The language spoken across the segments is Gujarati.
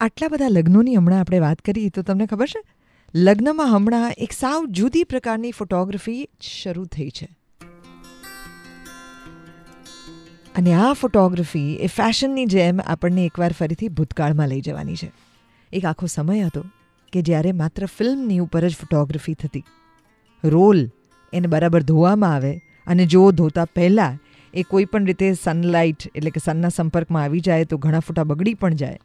આટલા બધા લગ્નોની હમણાં આપણે વાત કરી, તો તમને ખબર છે? લગ્નમાં હમણાં એક સાવ જુદી પ્રકારની ફોટોગ્રાફી શરૂ થઈ છે. અને આ ફોટોગ્રાફી એ ફેશનની જેમ આપણને એકવાર ફરીથી ભૂતકાળમાં લઈ જવાની છે. એક આખો સમય હતો કે જ્યારે માત્ર ફિલ્મની ઉપર જ ફોટોગ્રાફી થતી. રોલ એને બરાબર ધોવામાં આવે અને જો ધોતા પહેલાં એ કોઈ પણ રીતે સનલાઇટ એટલે કે સનના સંપર્કમાં આવી જાય તો ઘણા ફોટા બગડી પણ જાય.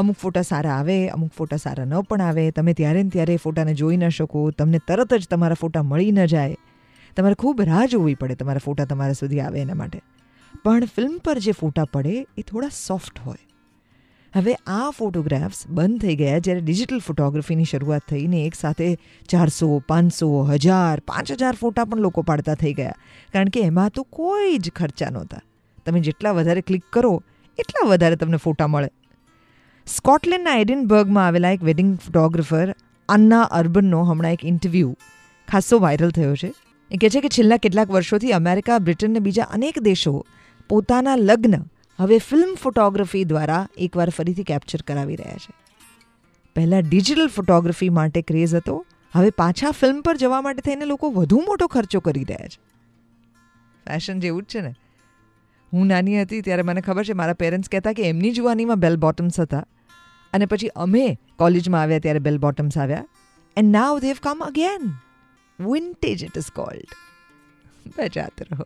અમુક ફોટા સારા આવે, અમુક ફોટા સારા ન પણ આવે. તમે ત્યારે ને ત્યારે ફોટાને જોઈ ન શકો. તમને તરત જ તમારા ફોટા મળી ન જાય. તમારે ખૂબ રાહ જોવી પડે તમારા ફોટા તમારા સુધી આવે એના માટે. પણ ફિલ્મ પર જે ફોટા પડે, એ થોડા સોફ્ટ હોય. હવે આ ફોટોગ્રાફ્સ બંધ થઈ ગયા જ્યારે ડિજિટલ ફોટોગ્રાફીની શરૂઆત થઈને એક સાથે ચારસો, પાંચસો, હજાર, પાંચ હજાર ફોટા પણ લોકો પાડતા થઈ ગયા. કારણ કે એમાં તો કોઈ જ ખર્ચા નહોતા. તમે જેટલા વધારે ક્લિક કરો, એટલા વધારે તમને ફોટા મળે. સ્કોટલેન્ડના એડિનબર્ગમાં આવેલા એક વેડિંગ ફોટોગ્રાફર અન્ના અર્બનનો હમણાં એક ઇન્ટરવ્યૂ ખાસો વાયરલ થયો છે. એ કહે છે કે છેલ્લા કેટલાક વર્ષોથી અમેરિકા, બ્રિટન અને બીજા અનેક દેશો પોતાના લગ્ન હવે ફિલ્મ ફોટોગ્રાફી દ્વારા એકવાર ફરીથી કેપ્ચર કરાવી રહ્યા છે. પહેલાં ડિજિટલ ફોટોગ્રાફી માટે ક્રેઝ હતો, હવે પાછા ફિલ્મ પર જવા માટે થઈને લોકો વધુ મોટો ખર્ચો કરી રહ્યા છે. ફેશન જેવું જ છે ને. હું નાની હતી ત્યારે મને ખબર છે, મારા પેરેન્ટ્સ કહેતા કે એમની જુવાનીમાં બેલ બોટમ્સ હતા. અને પછી અમે કોલેજમાં આવ્યા ત્યારે બેલ બોટમ્સ આવ્યા. And now Dev come again vintage it is cold બજાત રહો.